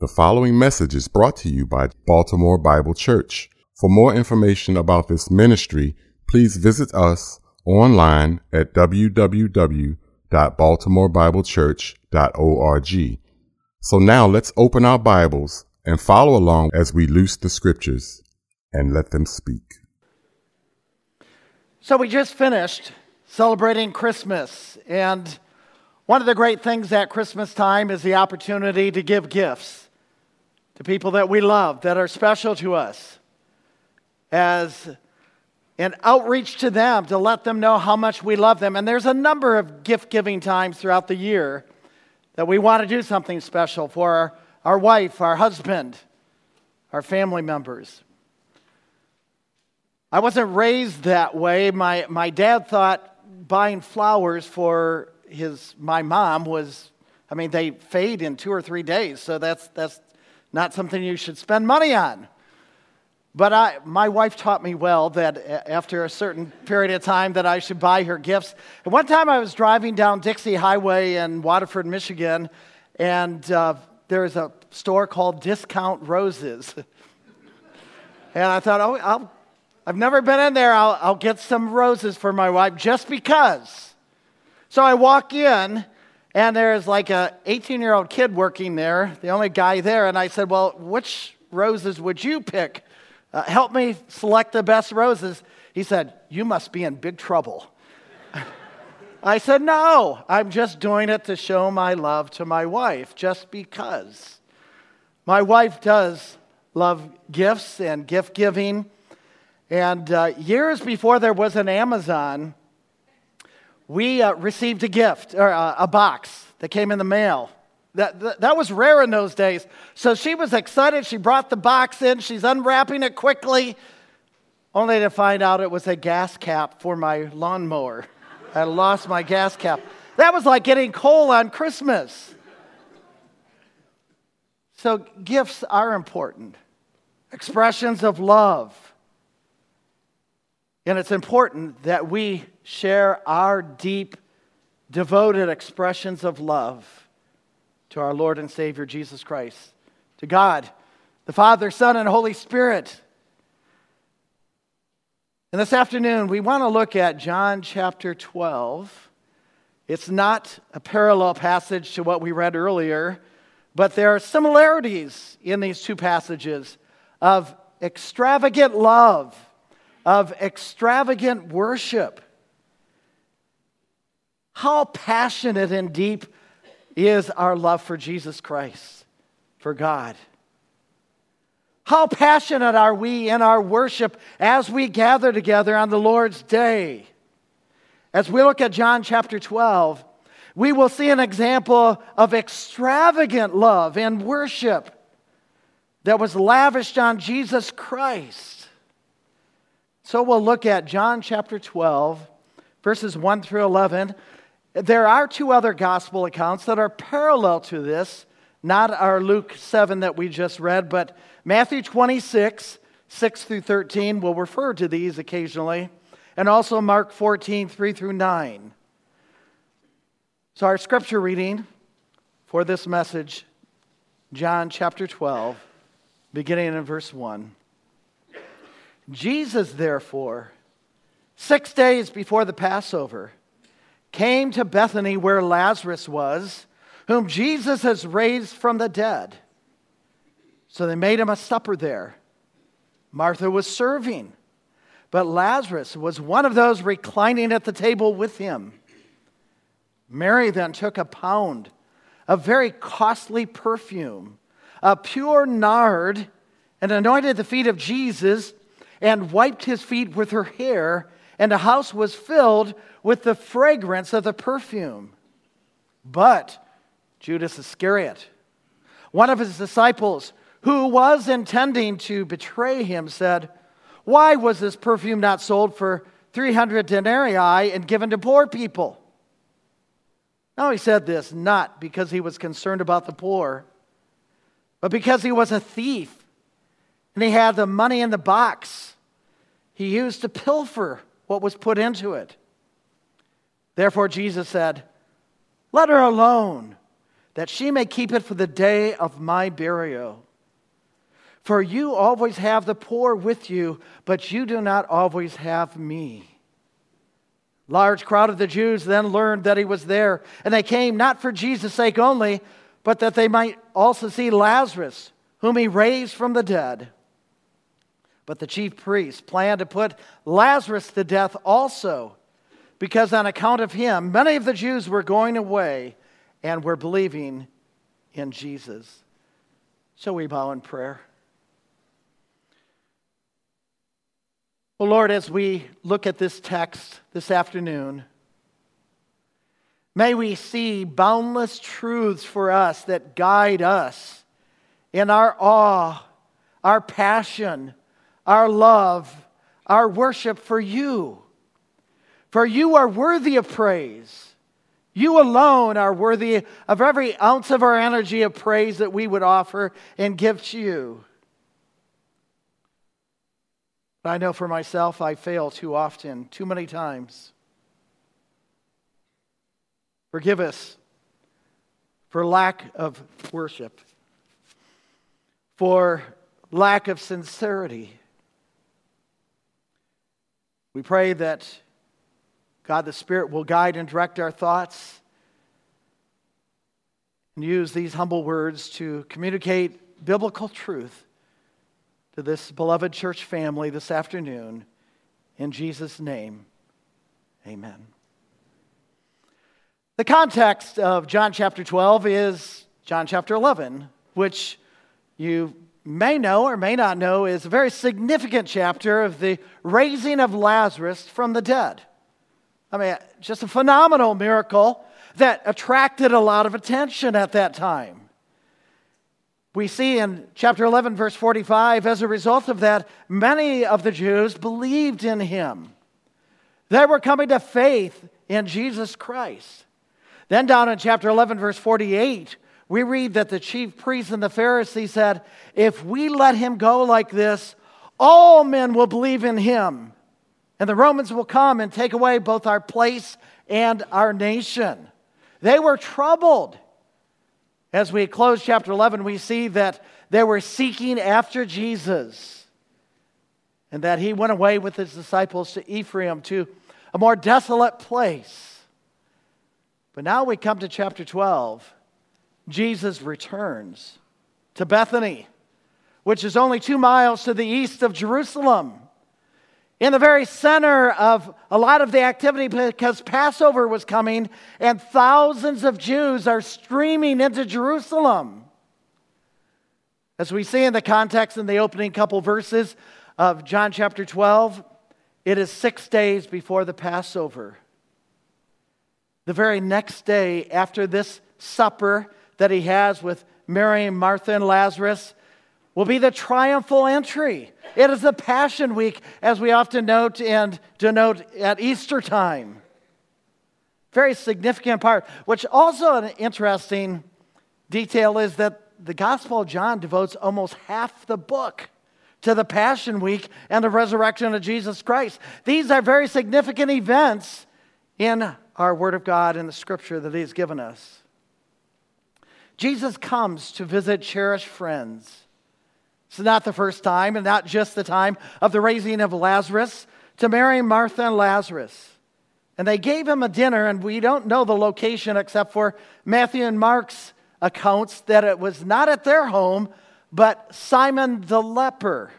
The following message is brought to you by Baltimore Bible Church. For more information about this ministry, please visit us online at www.baltimorebiblechurch.org. So now let's open our Bibles and follow along as we loose the scriptures and let them speak. So, we just finished celebrating Christmas, and one of the great things at Christmas time is the opportunity to give gifts to people that we love, that are special to us, as an outreach to them to let them know how much we love them. And there's a number of gift giving times throughout the year that we want to do something special for our, our wife, our husband, our family members. I wasn't raised that way. My, my dad thought buying flowers for his, my mom was, I mean, they fade in two or three days, so that's, that's not something you should spend money on. But I, my wife taught me well that after a certain period of time that I should buy her gifts. And one time I was driving down Dixie Highway in Waterford, Michigan, and uh, there was a store called Discount Roses. and I thought, oh, I'll I've never been in there. I'll, I'll get some roses for my wife just because. So I walk in, and there's like a 18 year old kid working there, the only guy there. And I said, Well, which roses would you pick? Uh, help me select the best roses. He said, You must be in big trouble. I said, No, I'm just doing it to show my love to my wife, just because. My wife does love gifts and gift giving. And uh, years before there was an Amazon, we uh, received a gift, or uh, a box that came in the mail. That, that, that, was rare in those days. So she was excited. She brought the box in. She's unwrapping it quickly, only to find out it was a gas cap for my lawnmower. I lost my gas cap. That was like getting coal on Christmas. So gifts are important, expressions of love. And it's important that we share our deep, devoted expressions of love to our Lord and Savior Jesus Christ, to God, the Father, Son, and Holy Spirit. And this afternoon, we want to look at John chapter 12. It's not a parallel passage to what we read earlier, but there are similarities in these two passages of extravagant love of extravagant worship. How passionate and deep is our love for Jesus Christ, for God? How passionate are we in our worship as we gather together on the Lord's day? As we look at John chapter 12, we will see an example of extravagant love and worship that was lavished on Jesus Christ. So we'll look at John chapter 12, verses 1 through 11. There are two other gospel accounts that are parallel to this, not our Luke 7 that we just read, but Matthew 26, 6 through 13. We'll refer to these occasionally, and also Mark 14, 3 through 9. So, our scripture reading for this message, John chapter 12, beginning in verse 1. Jesus, therefore, six days before the Passover, came to Bethany where Lazarus was, whom Jesus has raised from the dead. So they made him a supper there. Martha was serving, but Lazarus was one of those reclining at the table with him. Mary then took a pound of very costly perfume, a pure nard, and anointed the feet of Jesus and wiped his feet with her hair, and the house was filled with the fragrance of the perfume. But Judas Iscariot, one of his disciples, who was intending to betray him, said, Why was this perfume not sold for 300 denarii and given to poor people? Now, he said this not because he was concerned about the poor, but because he was a thief and he had the money in the box he used to pilfer what was put into it. Therefore, Jesus said, Let her alone. that she may keep it for the day of my burial. For you always have the poor with you, but you do not always have me. Large crowd of the Jews then learned that he was there, and they came not for Jesus' sake only, but that they might also see Lazarus, whom he raised from the dead. But the chief priests planned to put Lazarus to death also, because on account of him, many of the Jews were going away and were believing in Jesus. So we bow in prayer. Well, Lord, as we look at this text this afternoon, may we see boundless truths for us that guide us in our awe, our passion, our love, our worship for you. For you are worthy of praise. You alone are worthy of every ounce of our energy of praise that we would offer and give to you. I know for myself, I fail too often, too many times. Forgive us for lack of worship, for lack of sincerity. We pray that God the Spirit will guide and direct our thoughts and use these humble words to communicate biblical truth to this beloved church family this afternoon. In Jesus' name, amen. The context of John chapter 12 is John chapter 11, which you may know or may not know is a very significant chapter of the raising of Lazarus from the dead. I mean, just a phenomenal miracle that attracted a lot of attention at that time we see in chapter 11, verse 45, as a result of that, many of the Jews believed in him. They were coming to faith in Jesus Christ. Then, down in chapter 11, verse 48, we read that the chief priests and the Pharisees said, If we let him go like this, all men will believe in him, and the Romans will come and take away both our place and our nation. They were troubled. As we close chapter 11, we see that they were seeking after Jesus and that he went away with his disciples to Ephraim to a more desolate place. But now we come to chapter 12. Jesus returns to Bethany, which is only two miles to the east of Jerusalem in the very center of a lot of the activity because Passover was coming and thousands of Jews are streaming into Jerusalem. As we see in the context in the opening couple verses of John chapter 12, it is six days before the Passover. The very next day after this supper that he has with Mary, Martha, and Lazarus, will be the triumphal entry. It is the Passion Week, as we often note and denote at Easter time. Very significant part, which also an interesting detail is that the Gospel of John devotes almost half the book to the Passion Week and the resurrection of Jesus Christ. These are very significant events in our Word of God and the Scripture that He has given us. Jesus comes to visit cherished friends it's not the first time, and not just the time of the raising of Lazarus, to Mary, Martha, and Lazarus. And they gave him a dinner, and we don't know the location except for Matthew and Mark's accounts that it was not at their home, but Simon the leper.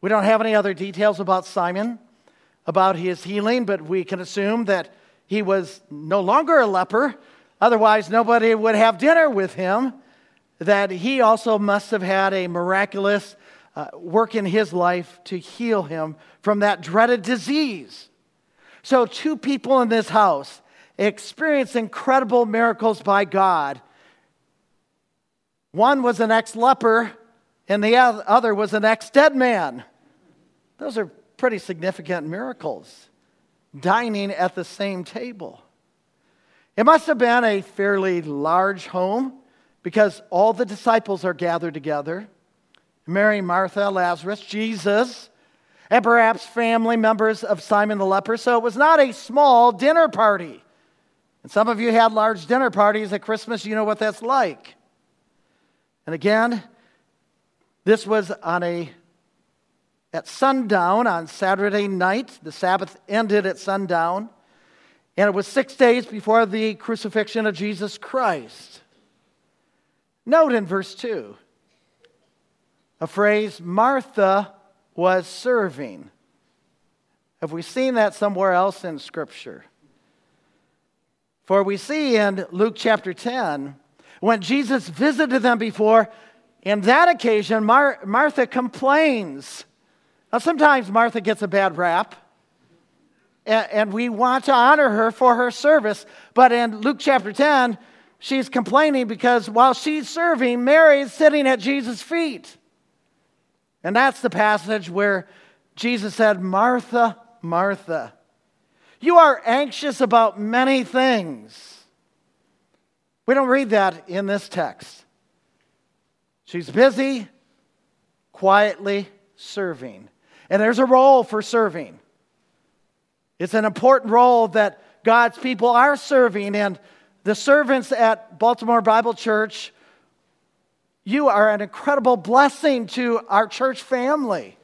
We don't have any other details about Simon, about his healing, but we can assume that he was no longer a leper. Otherwise, nobody would have dinner with him that he also must have had a miraculous uh, work in his life to heal him from that dreaded disease. So, two people in this house experienced incredible miracles by God. One was an ex leper, and the other was an ex dead man. Those are pretty significant miracles, dining at the same table. It must have been a fairly large home because all the disciples are gathered together Mary, Martha, Lazarus, Jesus, and perhaps family members of Simon the leper. So it was not a small dinner party. And some of you had large dinner parties at Christmas, you know what that's like. And again, this was on a at sundown on Saturday night. The Sabbath ended at sundown. And it was six days before the crucifixion of Jesus Christ. Note in verse 2 a phrase, Martha was serving. Have we seen that somewhere else in Scripture? For we see in Luke chapter 10, when Jesus visited them before, in that occasion, Mar- Martha complains. Now, sometimes Martha gets a bad rap, and, we want to honor her for her service. But in Luke chapter 10, she's complaining because while she's serving, Mary is sitting at Jesus' feet. And that's the passage where Jesus said, Martha, Martha, you are anxious about many things. We don't read that in this text. She's busy, quietly serving. And there's a role for serving. It's an important role that God's people are serving. And the servants at Baltimore Bible Church, you are an incredible blessing to our church family.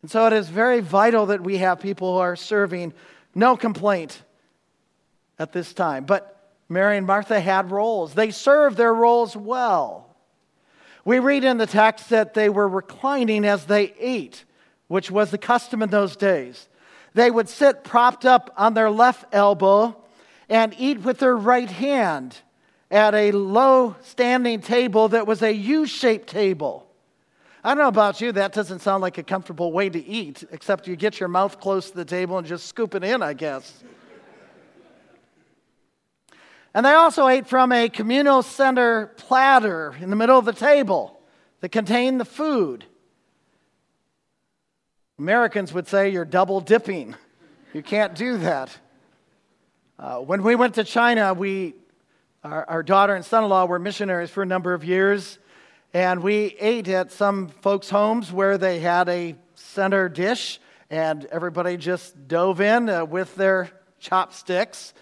And so it is very vital that we have people who are serving. No complaint at this time. But Mary and Martha had roles, they served their roles well. We read in the text that they were reclining as they ate, which was the custom in those days. They would sit propped up on their left elbow and eat with their right hand at a low standing table that was a U shaped table. I don't know about you, that doesn't sound like a comfortable way to eat, except you get your mouth close to the table and just scoop it in, I guess. and they also ate from a communal center platter in the middle of the table that contained the food. Americans would say you're double dipping. You can't do that. Uh, when we went to China, we, our, our daughter and son in law were missionaries for a number of years. And we ate at some folks' homes where they had a center dish, and everybody just dove in uh, with their chopsticks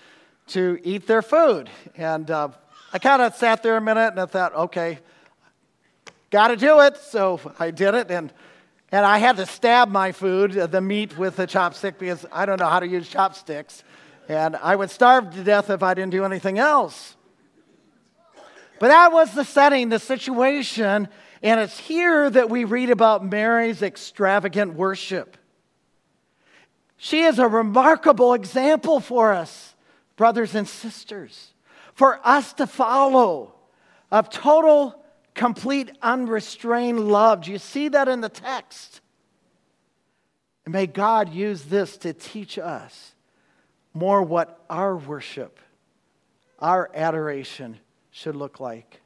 to eat their food. And uh, I kind of sat there a minute and I thought, okay, got to do it. So I did it, and and I had to stab my food, uh, the meat, with a chopstick because I don't know how to use chopsticks. And I would starve to death if I didn't do anything else. But that was the setting, the situation, and it's here that we read about Mary's extravagant worship. She is a remarkable example for us, brothers and sisters, for us to follow of total, complete, unrestrained love. Do you see that in the text? And may God use this to teach us more what our worship, our adoration, should look like.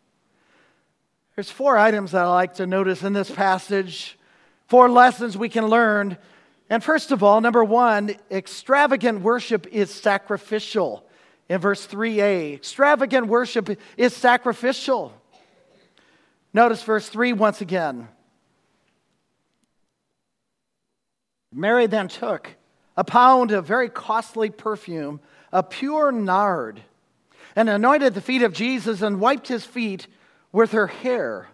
There's four items that I like to notice in this passage, four lessons we can learn. And first of all, number one, extravagant worship is sacrificial. In verse 3a, extravagant worship is sacrificial. Notice verse 3 once again. Mary then took a pound of very costly perfume, a pure nard and anointed the feet of Jesus and wiped his feet with her hair.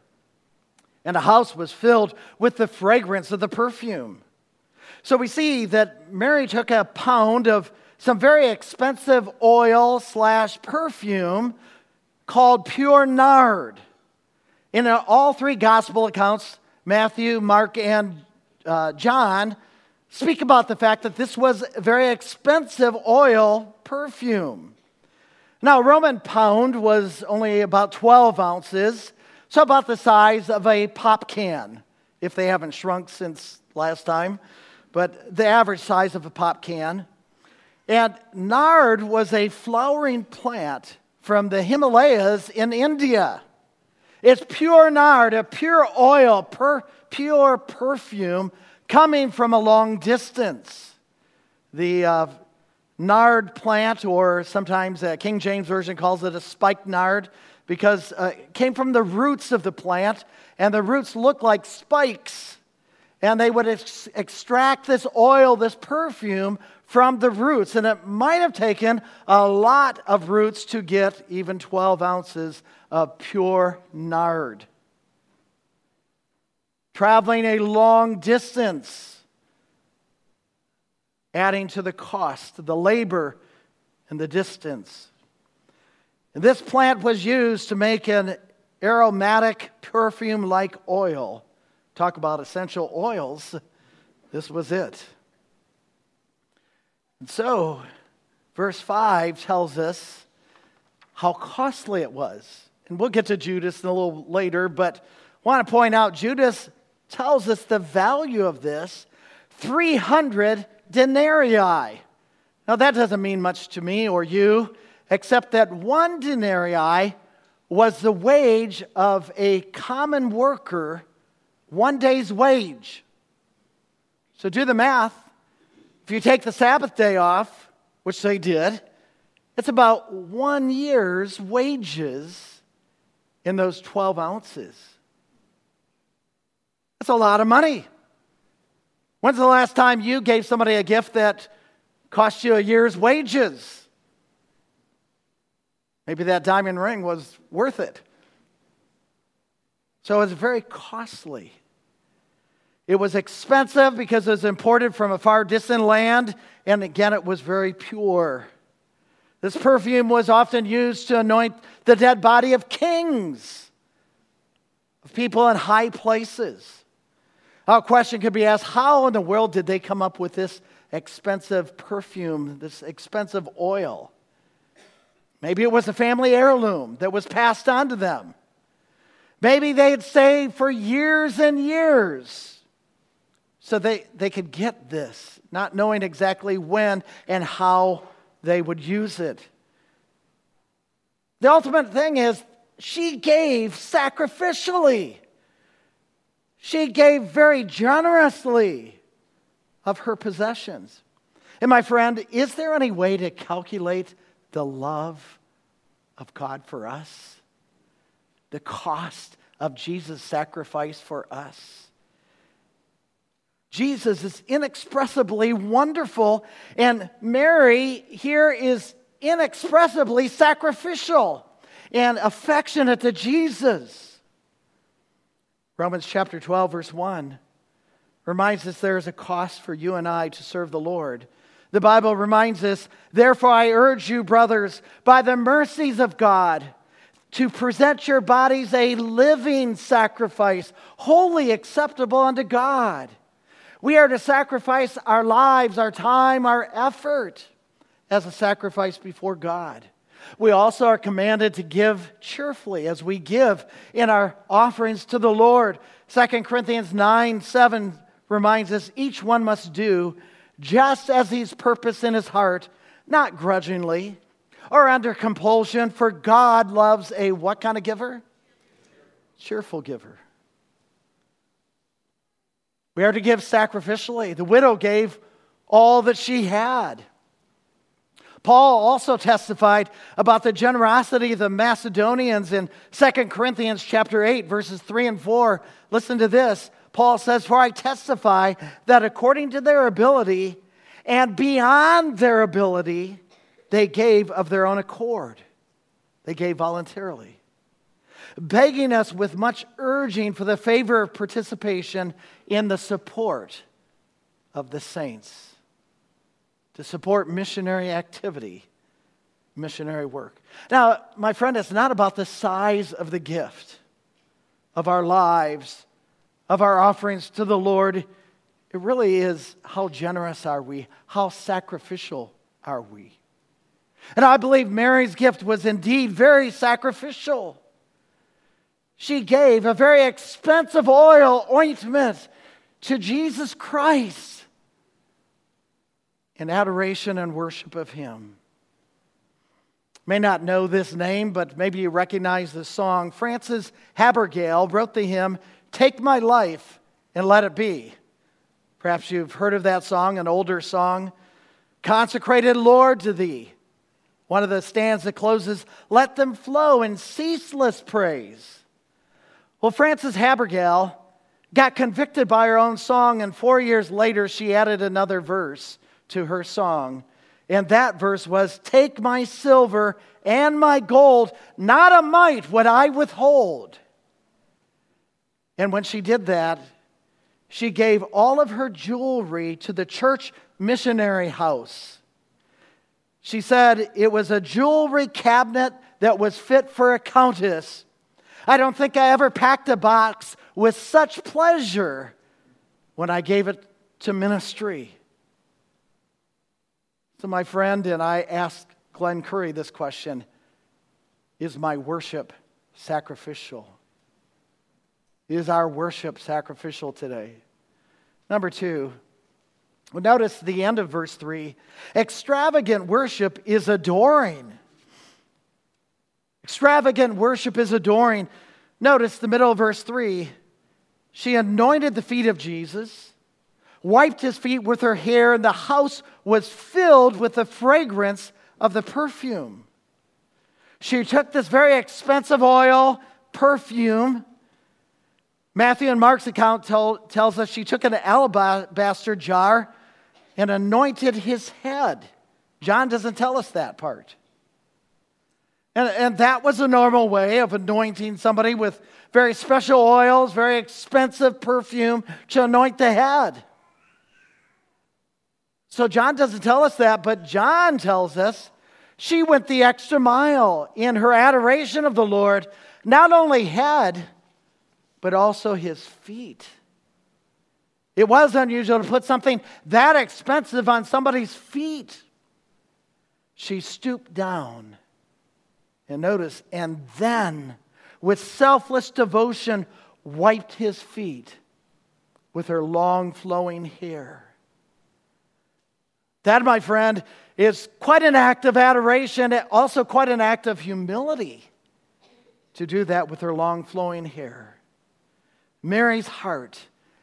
And the house was filled with the fragrance of the perfume. So we see that Mary took a pound of some very expensive oil slash perfume called pure nard. In all three gospel accounts, Matthew, Mark, and uh, John, speak about the fact that this was very expensive oil perfume. Now, Roman pound was only about 12 ounces, so about the size of a pop can, if they haven't shrunk since last time, but the average size of a pop can. And nard was a flowering plant from the Himalayas in India. It's pure nard, a pure oil, per, pure perfume coming from a long distance. The uh, nard plant, or sometimes uh, King James Version calls it a spiked nard, because uh, it came from the roots of the plant, and the roots look like spikes. And they would ex- extract this oil, this perfume from the roots. And it might have taken a lot of roots to get even 12 ounces of pure nard. Traveling a long distance, adding to the cost, the labor, and the distance. And this plant was used to make an aromatic perfume like oil. Talk about essential oils. This was it. And so, verse 5 tells us how costly it was. And we'll get to Judas in a little later, but I want to point out Judas tells us the value of this 300 denarii. Now, that doesn't mean much to me or you, except that one denarii was the wage of a common worker, one day's wage. So do the math. If you take the Sabbath day off, which they did, it's about one year's wages in those 12 ounces. That's a lot of money. When's the last time you gave somebody a gift that cost you a year's wages? Maybe that diamond ring was worth it. So it's very costly. It was expensive because it was imported from a far distant land, and again, it was very pure. This perfume was often used to anoint the dead body of kings, of people in high places. Now, A question could be asked how in the world did they come up with this expensive perfume, this expensive oil? Maybe it was a family heirloom that was passed on to them. Maybe they had saved for years and years so they, they could get this, not knowing exactly when and how they would use it. The ultimate thing is, she gave sacrificially. She gave very generously of her possessions. And my friend, is there any way to calculate the love of God for us, the cost of Jesus' sacrifice for us. Jesus is inexpressibly wonderful, and Mary here is inexpressibly sacrificial and affectionate to Jesus. Romans chapter 12, verse 1 reminds us there is a cost for you and I to serve the Lord. The Bible reminds us, therefore, I urge you, brothers, by the mercies of God, to present your bodies a living sacrifice, wholly acceptable unto God. We are to sacrifice our lives, our time, our effort as a sacrifice before God. We also are commanded to give cheerfully as we give in our offerings to the Lord. 2 Corinthians 9 7 reminds us each one must do just as he's purposed in his heart, not grudgingly or under compulsion, for God loves a what kind of giver? Cheerful giver. We are to give sacrificially. The widow gave all that she had. Paul also testified about the generosity of the Macedonians in 2 Corinthians chapter 8 verses 3 and 4. Listen to this. Paul says, For I testify that according to their ability and beyond their ability, they gave of their own accord. They gave voluntarily, begging us with much urging for the favor of participation in the support of the saints, to support missionary activity, missionary work. Now, my friend, it's not about the size of the gift of our lives of our offerings to the Lord, it really is how generous are we? How sacrificial are we? And I believe Mary's gift was indeed very sacrificial. She gave a very expensive oil ointment to Jesus Christ in adoration and worship of Him. May not know this name, but maybe you recognize the song. Frances Havergal wrote the hymn, Take my life and let it be. Perhaps you've heard of that song, an older song. Consecrated Lord to thee. One of the stanzas closes, Let them flow in ceaseless praise. Well, Frances Havergal got convicted by her own song, and four years later, she added another verse to her song. And that verse was Take my silver and my gold, not a mite would I withhold. And when she did that, she gave all of her jewelry to the church missionary house. She said it was a jewelry cabinet that was fit for a countess. I don't think I ever packed a box with such pleasure when I gave it to ministry. So, my friend and I asked Glenn Curry this question Is my worship sacrificial? Is our worship sacrificial today? Number two, notice the end of verse 3 extravagant worship is adoring. Extravagant worship is adoring. Notice the middle of verse 3 she anointed the feet of Jesus, wiped his feet with her hair, and the house was filled with the fragrance of the perfume. She took this very expensive oil, perfume. Matthew and Mark's account tell, tells us she took an alabaster jar and anointed his head. John doesn't tell us that part. And, and that was a normal way of anointing somebody with very special oils, very expensive perfume to anoint the head. So John doesn't tell us that, but John tells us she went the extra mile in her adoration of the Lord, not only head, but also his feet. It was unusual to put something that expensive on somebody's feet. She stooped down and notice, and then with selfless devotion wiped his feet with her long flowing hair. That, my friend, is quite an act of adoration, also quite an act of humility to do that with her long flowing hair. Mary's heart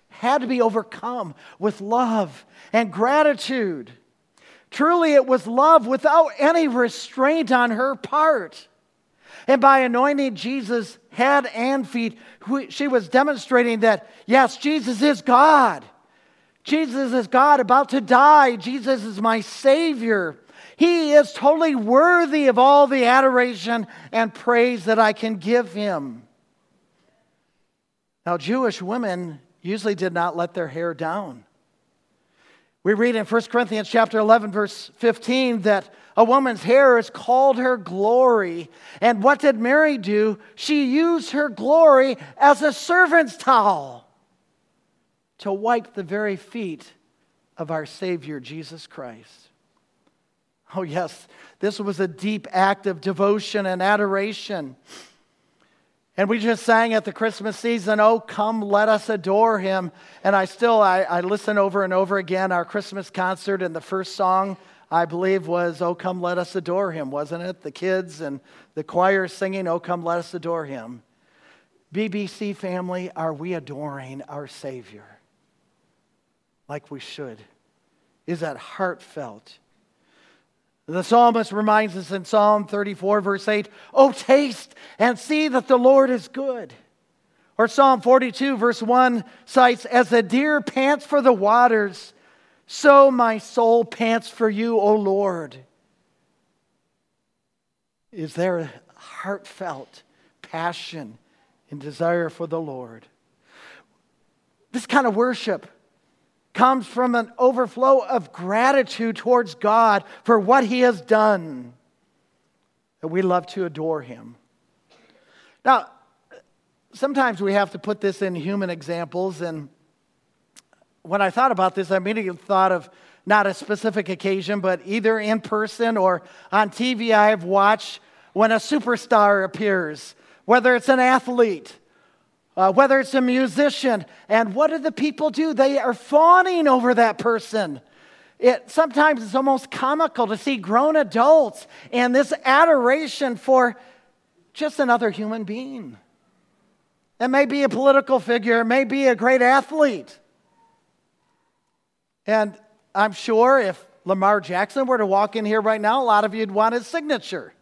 had to be overcome with love and gratitude. Truly, it was love without any restraint on her part. And by anointing Jesus' head and feet, she was demonstrating that, yes, Jesus is God. Jesus is God about to die. Jesus is my Savior. He is totally worthy of all the adoration and praise that I can give him. Now, Jewish women usually did not let their hair down. We read in 1 Corinthians chapter 11 verse 15 that a woman's hair is called her glory. And what did Mary do? She used her glory as a servant's towel to wipe the very feet of our Savior Jesus Christ. Oh, yes, this was a deep act of devotion and adoration. And we just sang at the Christmas season, Oh, come, let us adore him. And I still, I, I listen over and over again. Our Christmas concert and the first song, I believe, was, Oh, come, let us adore him, wasn't it? The kids and the choir singing, Oh, come, let us adore him. BBC family, are we adoring our Savior like we should? Is that heartfelt? The psalmist reminds us in Psalm 34, verse 8, Oh, taste and see that the Lord is good. Or Psalm 42, verse 1 cites, As the deer pants for the waters, so my soul pants for you, O Lord. Is there a heartfelt passion and desire for the Lord? This kind of worship comes from an overflow of gratitude towards God for what He has done. That we love to adore Him. Now, sometimes we have to put this in human examples, and when I thought about this, I immediately thought of not a specific occasion, but either in person or on TV, I have watched when a superstar appears, whether it's an athlete uh, whether it's a musician. And what do the people do? They are fawning over that person. It, sometimes it's almost comical to see grown adults and this adoration for just another human being. It may be a political figure, it may be a great athlete. And I'm sure if Lamar Jackson were to walk in here right now, a lot of you'd want his signature.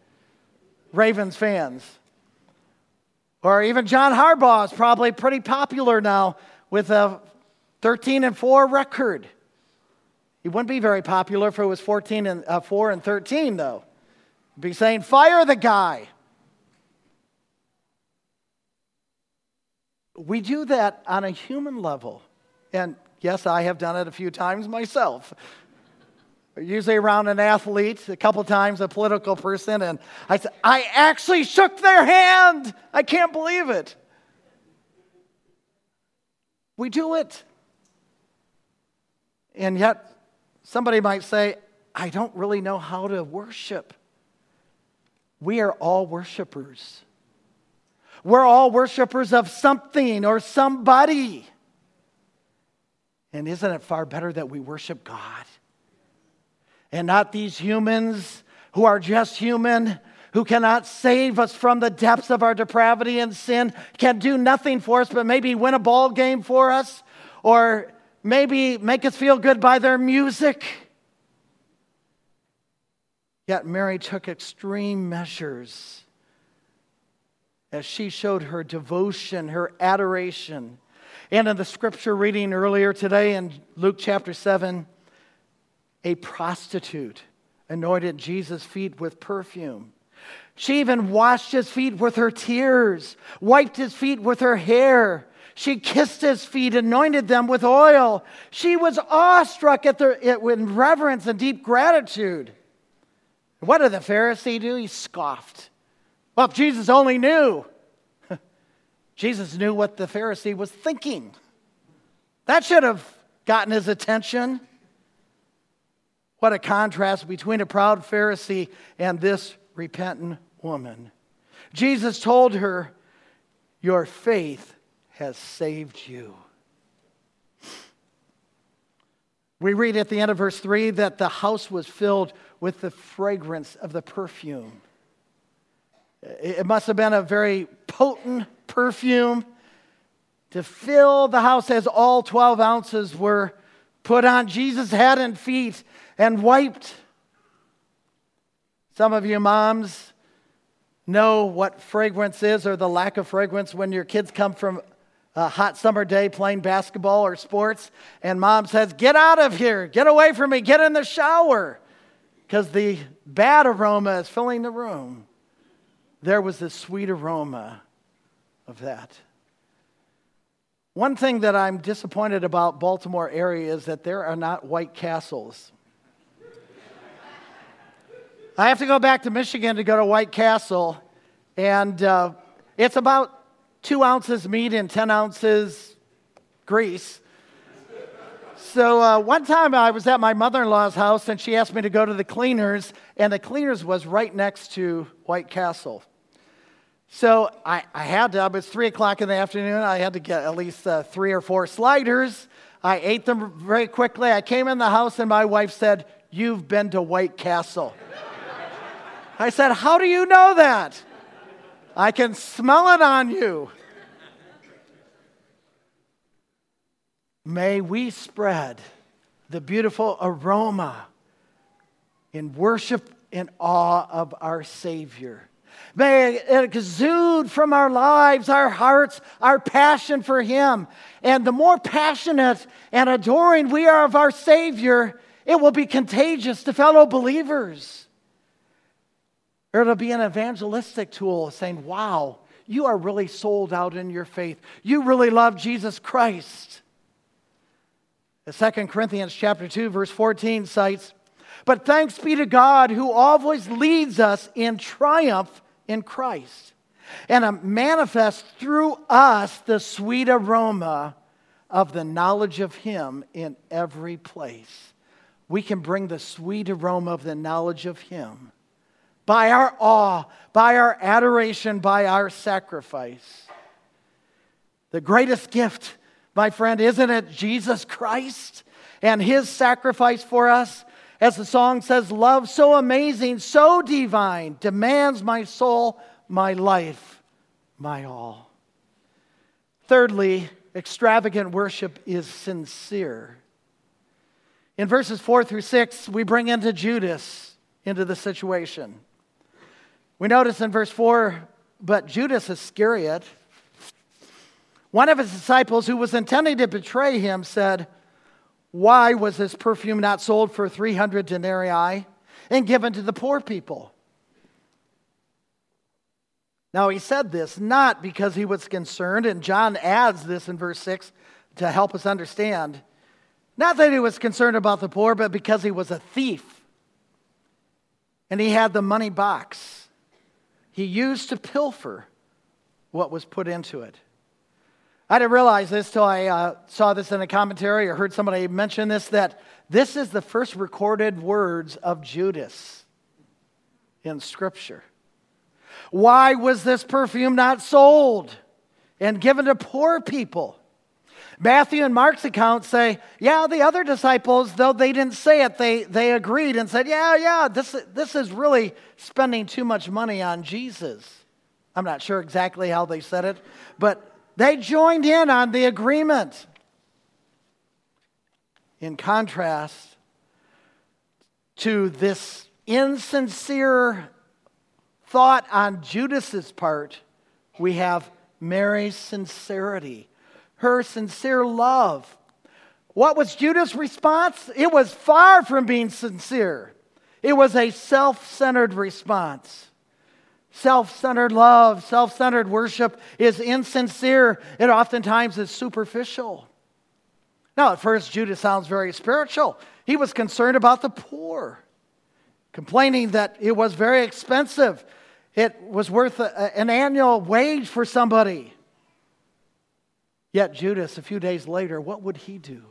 Ravens fans. Or even John Harbaugh is probably pretty popular now with a 13 and 4 record. He wouldn't be very popular if it was 14 and uh, 4 and 13, though. He'd be saying, Fire the guy. We do that on a human level. And yes, I have done it a few times myself. Usually around an athlete, a couple times a political person, and I said, I actually shook their hand. I can't believe it. We do it. And yet, somebody might say, I don't really know how to worship. We are all worshipers. We're all worshipers of something or somebody. And isn't it far better that we worship God and not these humans who are just human, who cannot save us from the depths of our depravity and sin, can do nothing for us, but maybe win a ball game for us or maybe make us feel good by their music? Yet Mary took extreme measures as she showed her devotion, her adoration. And in the scripture reading earlier today in Luke chapter 7, a prostitute anointed Jesus' feet with perfume. She even washed his feet with her tears, wiped his feet with her hair. She kissed his feet, anointed them with oil. She was awestruck at the, with reverence and deep gratitude. What did the Pharisee do? He scoffed. Well, if Jesus only knew. Jesus knew what the Pharisee was thinking. That should have gotten his attention. What a contrast between a proud Pharisee and this repentant woman. Jesus told her, Your faith has saved you. We read at the end of verse 3 that the house was filled with the fragrance of the perfume. It must have been a very potent perfume to fill the house as all 12 ounces were put on Jesus' head and feet and wiped. Some of you moms know what fragrance is or the lack of fragrance when your kids come from a hot summer day playing basketball or sports, and mom says, Get out of here, get away from me, get in the shower, because the bad aroma is filling the room. There was this sweet aroma of that. One thing that I'm disappointed about Baltimore area is that there are not white castles. I have to go back to Michigan to go to White Castle, and uh, it's about two ounces meat and 10 ounces grease. So uh, one time I was at my mother in law's house and she asked me to go to the cleaners, and the cleaners was right next to White Castle. So I, I had to, it was three o'clock in the afternoon, I had to get at least uh, three or four sliders. I ate them very quickly. I came in the house and my wife said, You've been to White Castle. I said, How do you know that? I can smell it on you. May we spread the beautiful aroma in worship and awe of our Savior. May it exude from our lives, our hearts, our passion for Him. And the more passionate and adoring we are of our Savior, it will be contagious to fellow believers. Or it'll be an evangelistic tool saying, wow, you are really sold out in your faith. You really love Jesus Christ. The 2 Corinthians chapter 2, verse 14 cites, But thanks be to God who always leads us in triumph in Christ and manifests through us the sweet aroma of the knowledge of Him in every place. We can bring the sweet aroma of the knowledge of Him by our awe, by our adoration, by our sacrifice. The greatest gift, my friend, isn't it Jesus Christ and his sacrifice for us? As the song says, love so amazing, so divine, demands my soul, my life, my all. Thirdly, extravagant worship is sincere. In verses 4 through 6, we bring into Judas into the situation. We notice in verse 4 but Judas Iscariot, One of his disciples, who was intending to betray him, said, Why was this perfume not sold for 300 denarii and given to the poor people? Now, he said this not because he was concerned, and John adds this in verse 6 to help us understand. Not that he was concerned about the poor, but because he was a thief. And he had the money box. He used to pilfer what was put into it. I didn't realize this till I uh, saw this in a commentary or heard somebody mention this that this is the first recorded words of Judas in Scripture. Why was this perfume not sold and given to poor people? Matthew and Mark's accounts say, yeah, the other disciples, though they didn't say it, they, they agreed and said, yeah, yeah, this, this is really spending too much money on Jesus. I'm not sure exactly how they said it, but they joined in on the agreement. In contrast to this insincere thought on Judas's part, we have Mary's sincerity, her sincere love. What was Judas' response? It was far from being sincere. It was a self centered response. Self centered love, self centered worship is insincere. It oftentimes is superficial. Now, at first, Judas sounds very spiritual. He was concerned about the poor, complaining that it was very expensive it was worth a, an annual wage for somebody. Yet, Judas, a few days later, what would he do?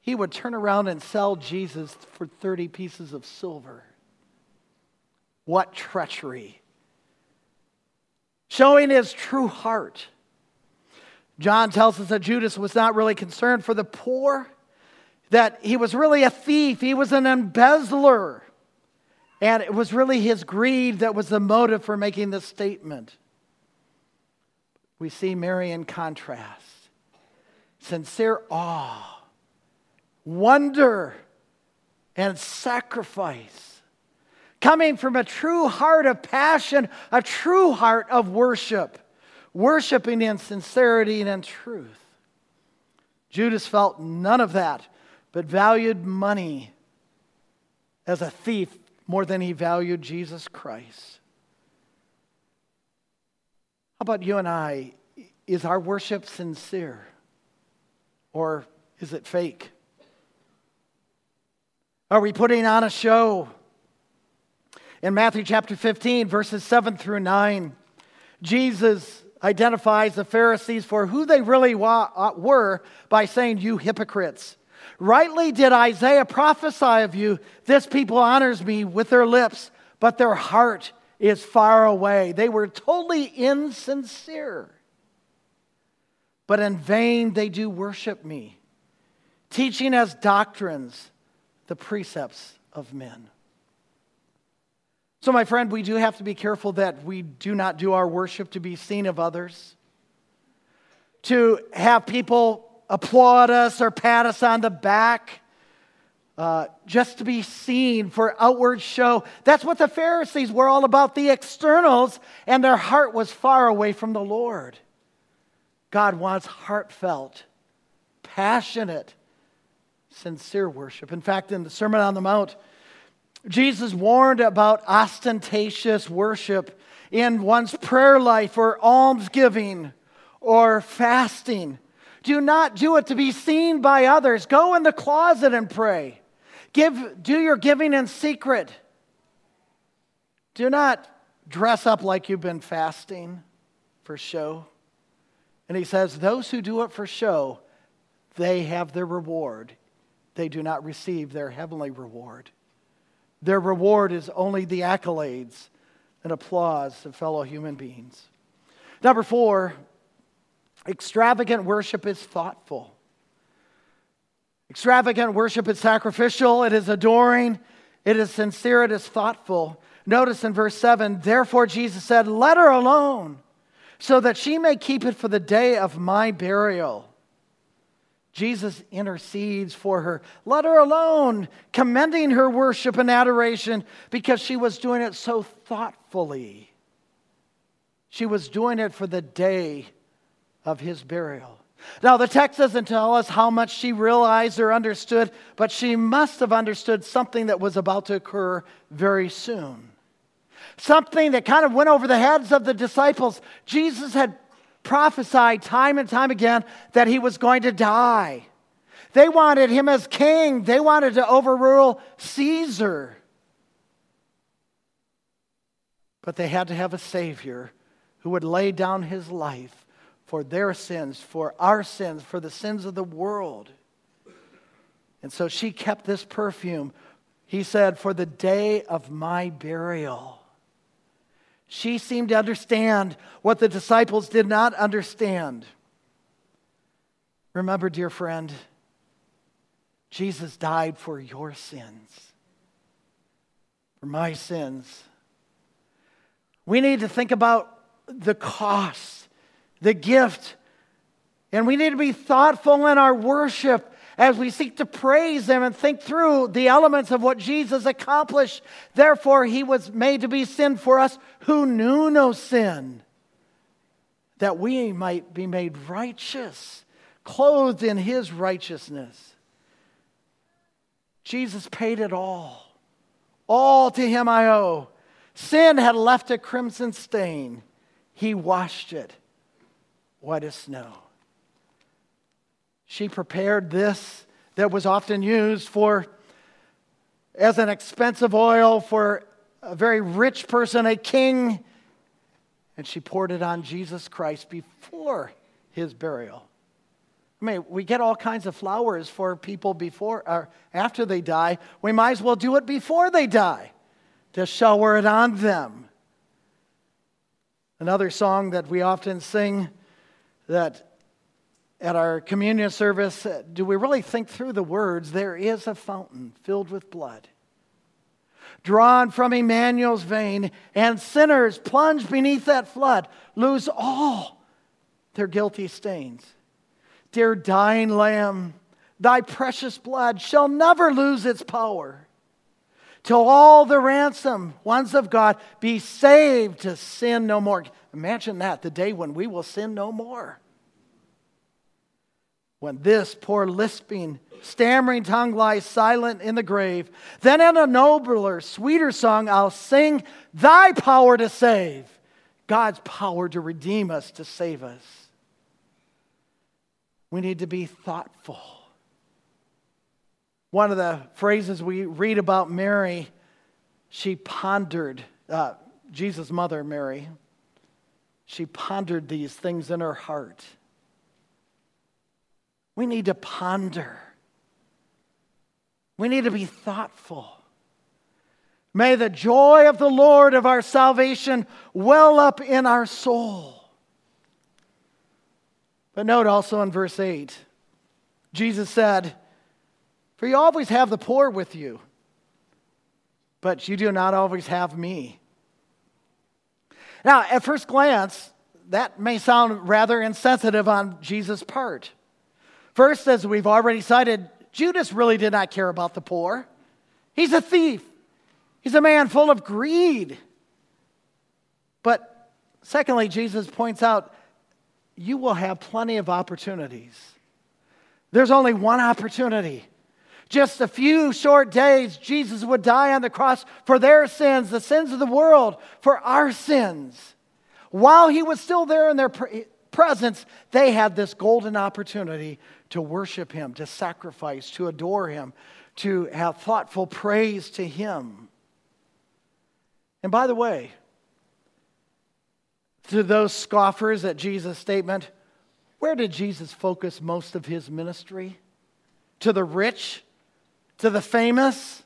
He would turn around and sell Jesus for 30 pieces of silver. What treachery! Showing his true heart. John tells us that Judas was not really concerned for the poor, that he was really a thief, he was an embezzler. And it was really his greed that was the motive for making this statement. We see Mary in contrast sincere awe, wonder, and sacrifice. Coming from a true heart of passion, a true heart of worship, worshiping in sincerity and in truth. Judas felt none of that, but valued money as a thief more than he valued Jesus Christ. How about you and I? Is our worship sincere or is it fake? Are we putting on a show? In Matthew chapter 15, verses 7 through 9, Jesus identifies the Pharisees for who they really uh, were by saying, You hypocrites. Rightly did Isaiah prophesy of you, this people honors me with their lips, but their heart is far away. They were totally insincere. But in vain they do worship me, teaching as doctrines the precepts of men. So, my friend, we do have to be careful that we do not do our worship to be seen of others, to have people applaud us or pat us on the back. Uh, just to be seen for outward show. That's what the Pharisees were all about the externals, and their heart was far away from the Lord. God wants heartfelt, passionate, sincere worship. In fact, in the Sermon on the Mount, Jesus warned about ostentatious worship in one's prayer life or almsgiving or fasting. Do not do it to be seen by others. Go in the closet and pray. Give, do your giving in secret. Do not dress up like you've been fasting for show. And he says, Those who do it for show, they have their reward. They do not receive their heavenly reward. Their reward is only the accolades and applause of fellow human beings. Number four, Extravagant worship is thoughtful. Extravagant worship is sacrificial, it is adoring, it is sincere, it is thoughtful. Notice in verse 7 Therefore, Jesus said, Let her alone, so that she may keep it for the day of my burial. Jesus intercedes for her. Let her alone, commending her worship and adoration because she was doing it so thoughtfully. She was doing it for the day of his burial. Now, the text doesn't tell us how much she realized or understood, but she must have understood something that was about to occur very soon. Something that kind of went over the heads of the disciples. Jesus had prophesied time and time again that he was going to die. They wanted him as king, they wanted to overrule Caesar. But they had to have a Savior who would lay down his life for their sins, for our sins, for the sins of the world. And so she kept this perfume, he said, for the day of my burial. She seemed to understand what the disciples did not understand. Remember, dear friend, Jesus died for your sins, for my sins. We need to think about the cost the gift. And we need to be thoughtful in our worship as we seek to praise Him and think through the elements of what Jesus accomplished. Therefore, He was made to be sin for us who knew no sin, that we might be made righteous, clothed in His righteousness. Jesus paid it all. All to Him I owe. Sin had left a crimson stain, He washed it white as snow. She prepared this that was often used for as an expensive oil for a very rich person, a king, and she poured it on Jesus Christ before his burial. I mean, we get all kinds of flowers for people before or after they die. We might as well do it before they die to shower it on them. Another song that we often sing that at our communion service, do we really think through the words, there is a fountain filled with blood, drawn from Emmanuel's vein, and sinners plunged beneath that flood lose all their guilty stains. Dear dying Lamb, thy precious blood shall never lose its power till all the ransom ones of God be saved to sin no more. Imagine that, the day when we will sin no more. When this poor lisping, stammering tongue lies silent in the grave, then in a nobler, sweeter song I'll sing thy power to save, God's power to redeem us, to save us. We need to be thoughtful. One of the phrases we read about Mary, she pondered, uh, Jesus' mother, Mary, she pondered these things in her heart. We need to ponder. We need to be thoughtful. May the joy of the Lord of our salvation well up in our soul. But note also in verse 8, Jesus said, For you always have the poor with you, but you do not always have me. Now, at first glance, that may sound rather insensitive on Jesus' part. First, as we've already cited, Judas really did not care about the poor. He's a thief, he's a man full of greed. But secondly, Jesus points out you will have plenty of opportunities. There's only one opportunity. Just a few short days, Jesus would die on the cross for their sins, the sins of the world, for our sins. While he was still there in their presence, they had this golden opportunity to worship him, to sacrifice, to adore him, to have thoughtful praise to him. And by the way, to those scoffers at Jesus' statement, where did Jesus focus most of his ministry? To the rich? To the famous?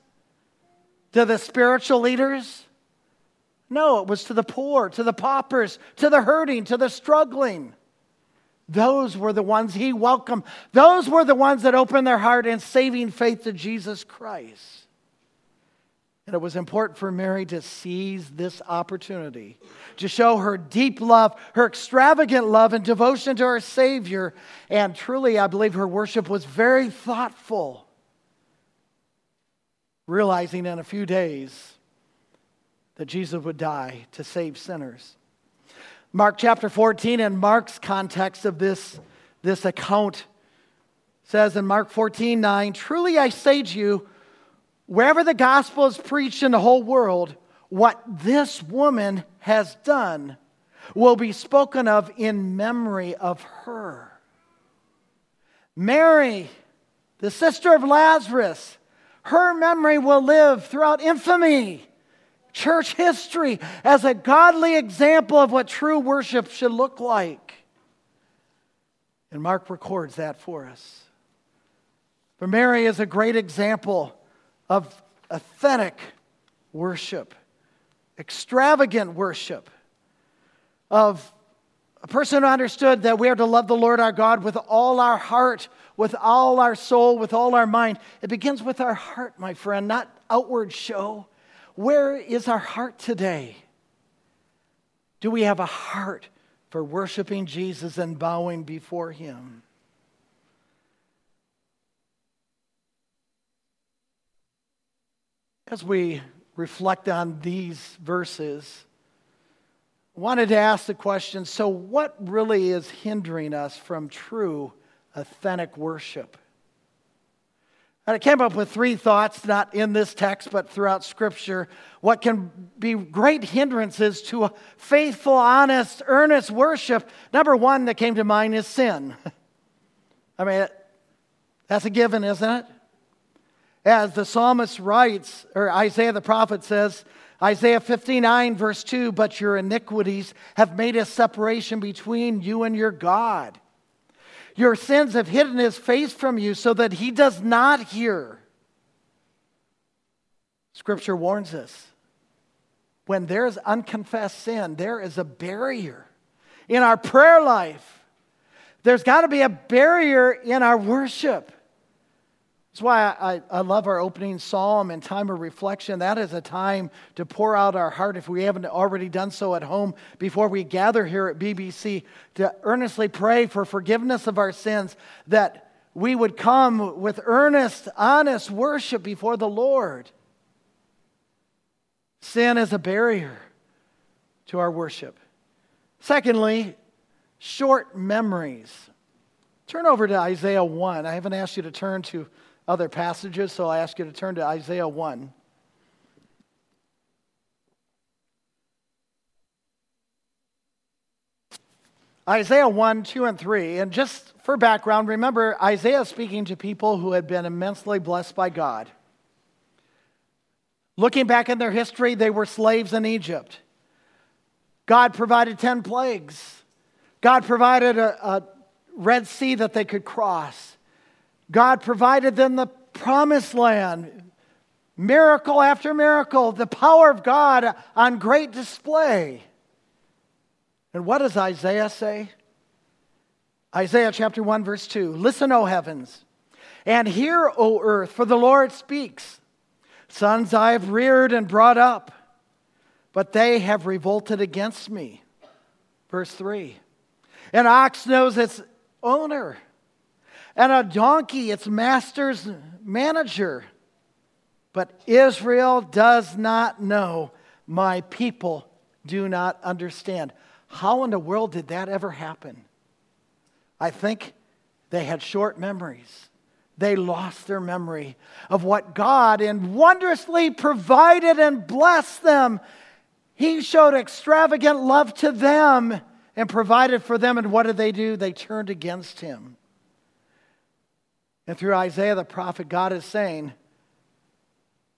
To the spiritual leaders? No, it was to the poor, to the paupers, to the hurting, to the struggling. Those were the ones he welcomed. Those were the ones that opened their heart in saving faith to Jesus Christ. And it was important for Mary to seize this opportunity to show her deep love, her extravagant love and devotion to her Savior. And truly, I believe her worship was very thoughtful, realizing in a few days that Jesus would die to save sinners. Mark chapter 14, in Mark's context of this, this account, says in Mark 14, 9, Truly I say to you, wherever the gospel is preached in the whole world, what this woman has done will be spoken of in memory of her. Mary, the sister of Lazarus, her memory will live throughout infamy, church history, as a godly example of what true worship should look like. And Mark records that for us. But Mary is a great example of authentic worship, extravagant worship, of a person who understood that we are to love the Lord our God with all our heart, with all our soul, with all our mind. It begins with our heart, my friend, not outward show. Where is our heart today? Do we have a heart for worshiping Jesus and bowing before Him? As we reflect on these verses, wanted to ask the question so, what really is hindering us from true, authentic worship? And I came up with three thoughts, not in this text, but throughout Scripture. What can be great hindrances to a faithful, honest, earnest worship? Number one that came to mind is sin. I mean, that's a given, isn't it? As the psalmist writes, or Isaiah the prophet says, Isaiah 59, verse 2 But your iniquities have made a separation between you and your God. Your sins have hidden his face from you so that he does not hear. Scripture warns us when there's unconfessed sin, there is a barrier in our prayer life. There's got to be a barrier in our worship. That's why I, I love our opening psalm and time of reflection. That is a time to pour out our heart, if we haven't already done so at home, before we gather here at BBC, to earnestly pray for forgiveness of our sins, that we would come with earnest, honest worship before the Lord. Sin is a barrier to our worship. Secondly, short memories. Turn over to Isaiah 1. I haven't asked you to turn to other passages, so I ask you to turn to Isaiah 1. Isaiah 1, 2, and 3. And just for background, remember Isaiah speaking to people who had been immensely blessed by God. Looking back in their history, they were slaves in Egypt. God provided 10 plagues. God provided a, a Red Sea that they could cross. God provided them the promised land, miracle after miracle, the power of God on great display. And what does Isaiah say? Isaiah chapter 1, verse 2 Listen, O heavens, and hear, O earth, for the Lord speaks. Sons I have reared and brought up, but they have revolted against me. Verse 3 An ox knows its owner and a donkey its master's manager. But Israel does not know, my people do not understand. How in the world did that ever happen? I think they had short memories. They lost their memory of what God and wondrously provided and blessed them. He showed extravagant love to them and provided for them. And what did they do? They turned against him. And through Isaiah the prophet, God is saying,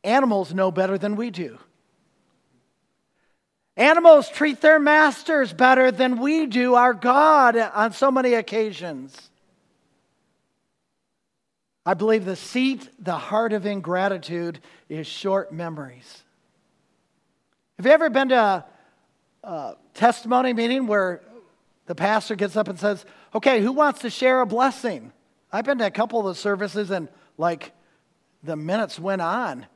animals know better than we do. Animals treat their masters better than we do our God on so many occasions. I believe the seat, the heart of ingratitude, is short memories. Have you ever been to a, a testimony meeting where the pastor gets up and says, Okay, who wants to share a blessing? I've been to a couple of the services and like the minutes went on.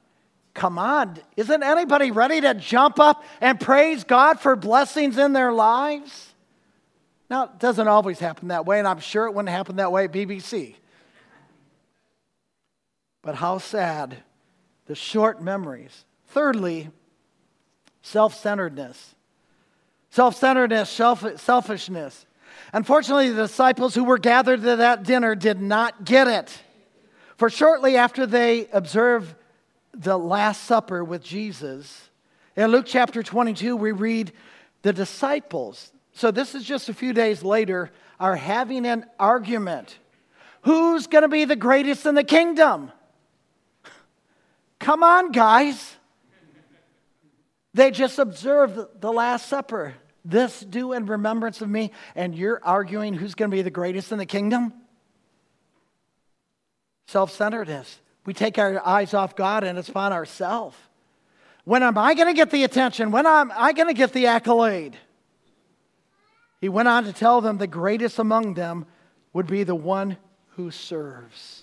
Come on, isn't anybody ready to jump up and praise God for blessings in their lives? Now, it doesn't always happen that way, and I'm sure it wouldn't happen that way at BBC. But how sad the short memories. Thirdly, self centeredness. self centeredness, selfishness. Unfortunately, the disciples who were gathered to that dinner did not get it. For shortly after they observed the Last Supper with Jesus, in Luke chapter 22, we read the disciples. So this is just a few days later, are having an argument. Who's going to be the greatest in the kingdom? Come on, guys. They just observed the Last Supper. This do in remembrance of me, and you're arguing who's going to be the greatest in the kingdom? Self centeredness. We take our eyes off God and it's upon ourselves. When am I going to get the attention? When am I going to get the accolade? He went on to tell them the greatest among them would be the one who serves.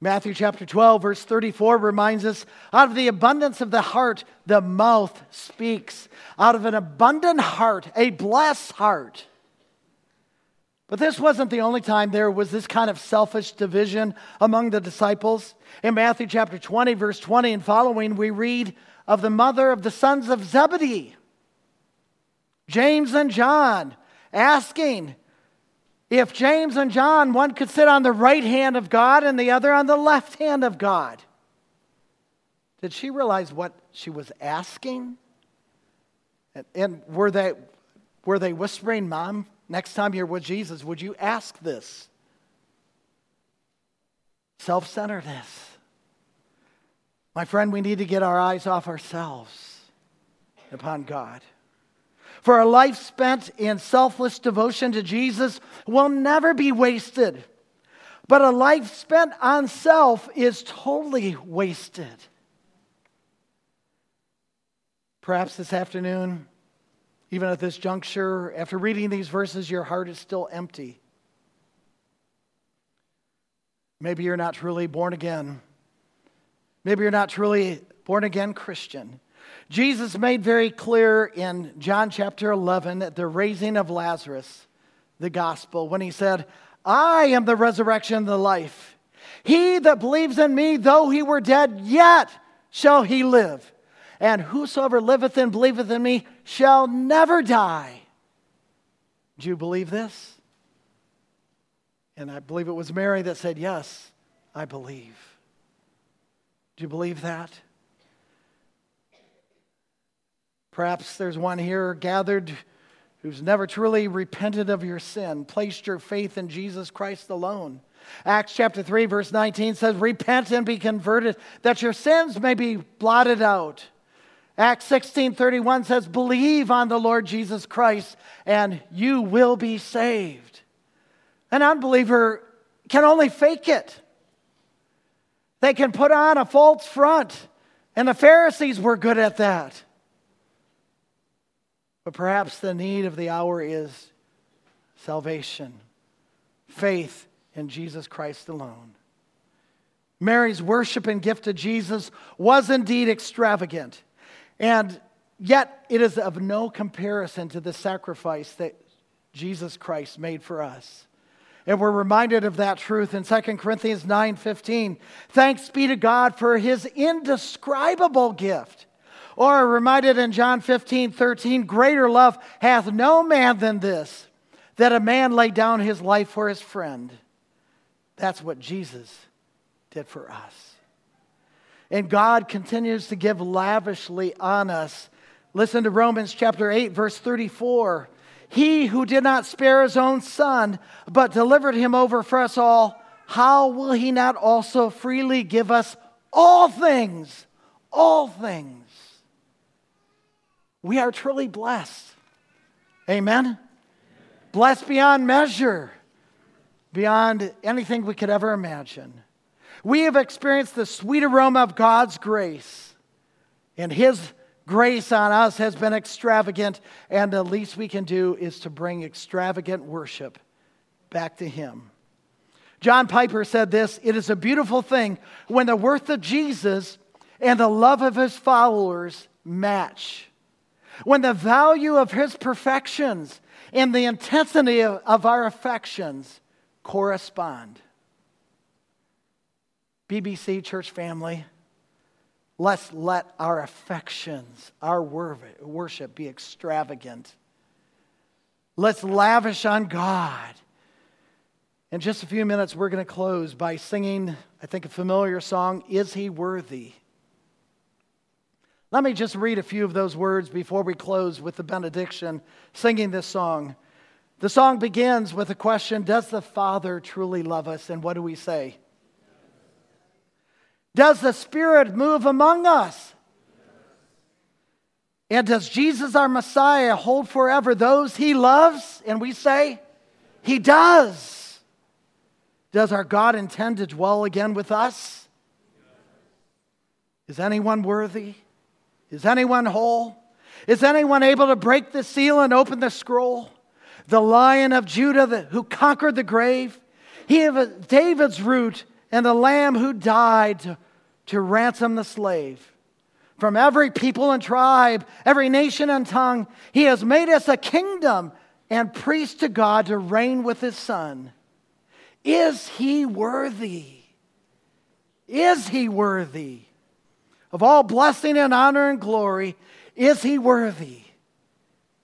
Matthew chapter 12, verse 34 reminds us out of the abundance of the heart, the mouth speaks. Out of an abundant heart, a blessed heart. But this wasn't the only time there was this kind of selfish division among the disciples. In Matthew chapter 20, verse 20 and following, we read of the mother of the sons of Zebedee, James and John, asking if James and John, one could sit on the right hand of God and the other on the left hand of God. Did she realize what she was asking? And, and were, they, were they whispering, Mom, next time you're with Jesus, would you ask this? Self centeredness. My friend, we need to get our eyes off ourselves upon God. For a life spent in selfless devotion to Jesus will never be wasted. But a life spent on self is totally wasted. Perhaps this afternoon, even at this juncture, after reading these verses, your heart is still empty. Maybe you're not truly born again. Maybe you're not truly born again Christian. Jesus made very clear in John chapter 11 at the raising of Lazarus, the gospel, when he said, I am the resurrection and the life. He that believes in me, though he were dead, yet shall he live. And whosoever liveth and believeth in me shall never die. Do you believe this? And I believe it was Mary that said, Yes, I believe. Do you believe that? Perhaps there's one here gathered who's never truly repented of your sin, placed your faith in Jesus Christ alone. Acts chapter 3, verse 19 says, Repent and be converted, that your sins may be blotted out. Acts 16 31 says, Believe on the Lord Jesus Christ, and you will be saved. An unbeliever can only fake it. They can put on a false front, and the Pharisees were good at that. But perhaps the need of the hour is salvation, faith in Jesus Christ alone. Mary's worship and gift to Jesus was indeed extravagant, and yet it is of no comparison to the sacrifice that Jesus Christ made for us. And we're reminded of that truth in 2 Corinthians 9:15. Thanks be to God for his indescribable gift or reminded in John 15, 13, greater love hath no man than this, that a man lay down his life for his friend. That's what Jesus did for us. And God continues to give lavishly on us. Listen to Romans chapter 8, verse 34. He who did not spare his own son, but delivered him over for us all, how will he not also freely give us all things? All things. We are truly blessed. Amen? Blessed beyond measure, beyond anything we could ever imagine. We have experienced the sweet aroma of God's grace, and His grace on us has been extravagant, and the least we can do is to bring extravagant worship back to Him. John Piper said this It is a beautiful thing when the worth of Jesus and the love of His followers match when the value of His perfections and the intensity of our affections correspond. BBC church family, Let's let our affections, our worship be extravagant. Let's lavish on God. In just a few minutes, we're going to close by singing, I think, a familiar song, Is He Worthy? Let me just read a few of those words before we close with the benediction, singing this song. The song begins with a question Does the Father truly love us? And what do we say? Does the Spirit move among us? And does Jesus, our Messiah, hold forever those he loves? And we say, He does. Does our God intend to dwell again with us? Is anyone worthy? Is anyone whole? Is anyone able to break the seal and open the scroll? The lion of Judah who conquered the grave, he of David's root and the lamb who died to, to ransom the slave. From every people and tribe, every nation and tongue, he has made us a kingdom and priest to God to reign with his son. Is he worthy? Is he worthy? Of all blessing and honor and glory, is he worthy?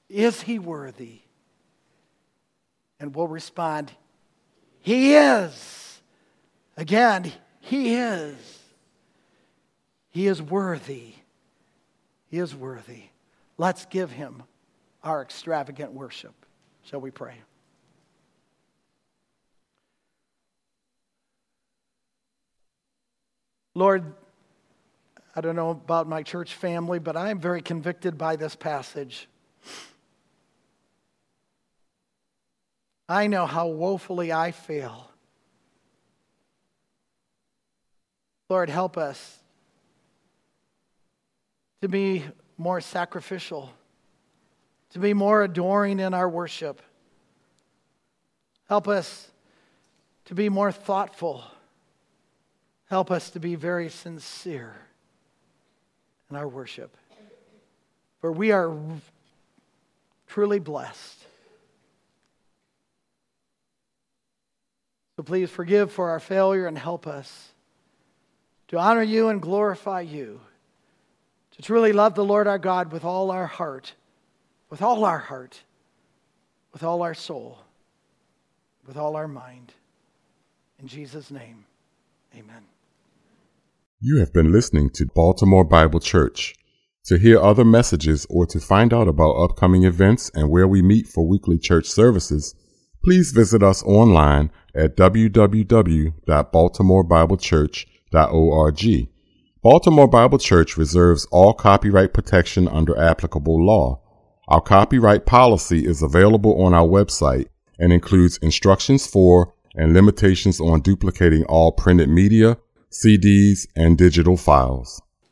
Is he worthy? And we'll respond, He is. Again, He is. He is worthy. He is worthy. Let's give Him our extravagant worship. Shall we pray? Lord, I don't know about my church family, but I am very convicted by this passage. I know how woefully I fail. Lord, help us to be more sacrificial, to be more adoring in our worship. Help us to be more thoughtful. Help us to be very sincere in our worship. For we are truly blessed. So please forgive for our failure and help us to honor you and glorify you, to truly love the Lord our God with all our heart, with all our heart, with all our soul, with all our mind. In Jesus' name, amen. You have been listening to Baltimore Bible Church. To hear other messages or to find out about upcoming events and where we meet for weekly church services, please visit us online at www.baltimorebiblechurch.org. Baltimore Bible Church reserves all copyright protection under applicable law. Our copyright policy is available on our website and includes instructions for and limitations on duplicating all printed media, CDs, and digital files.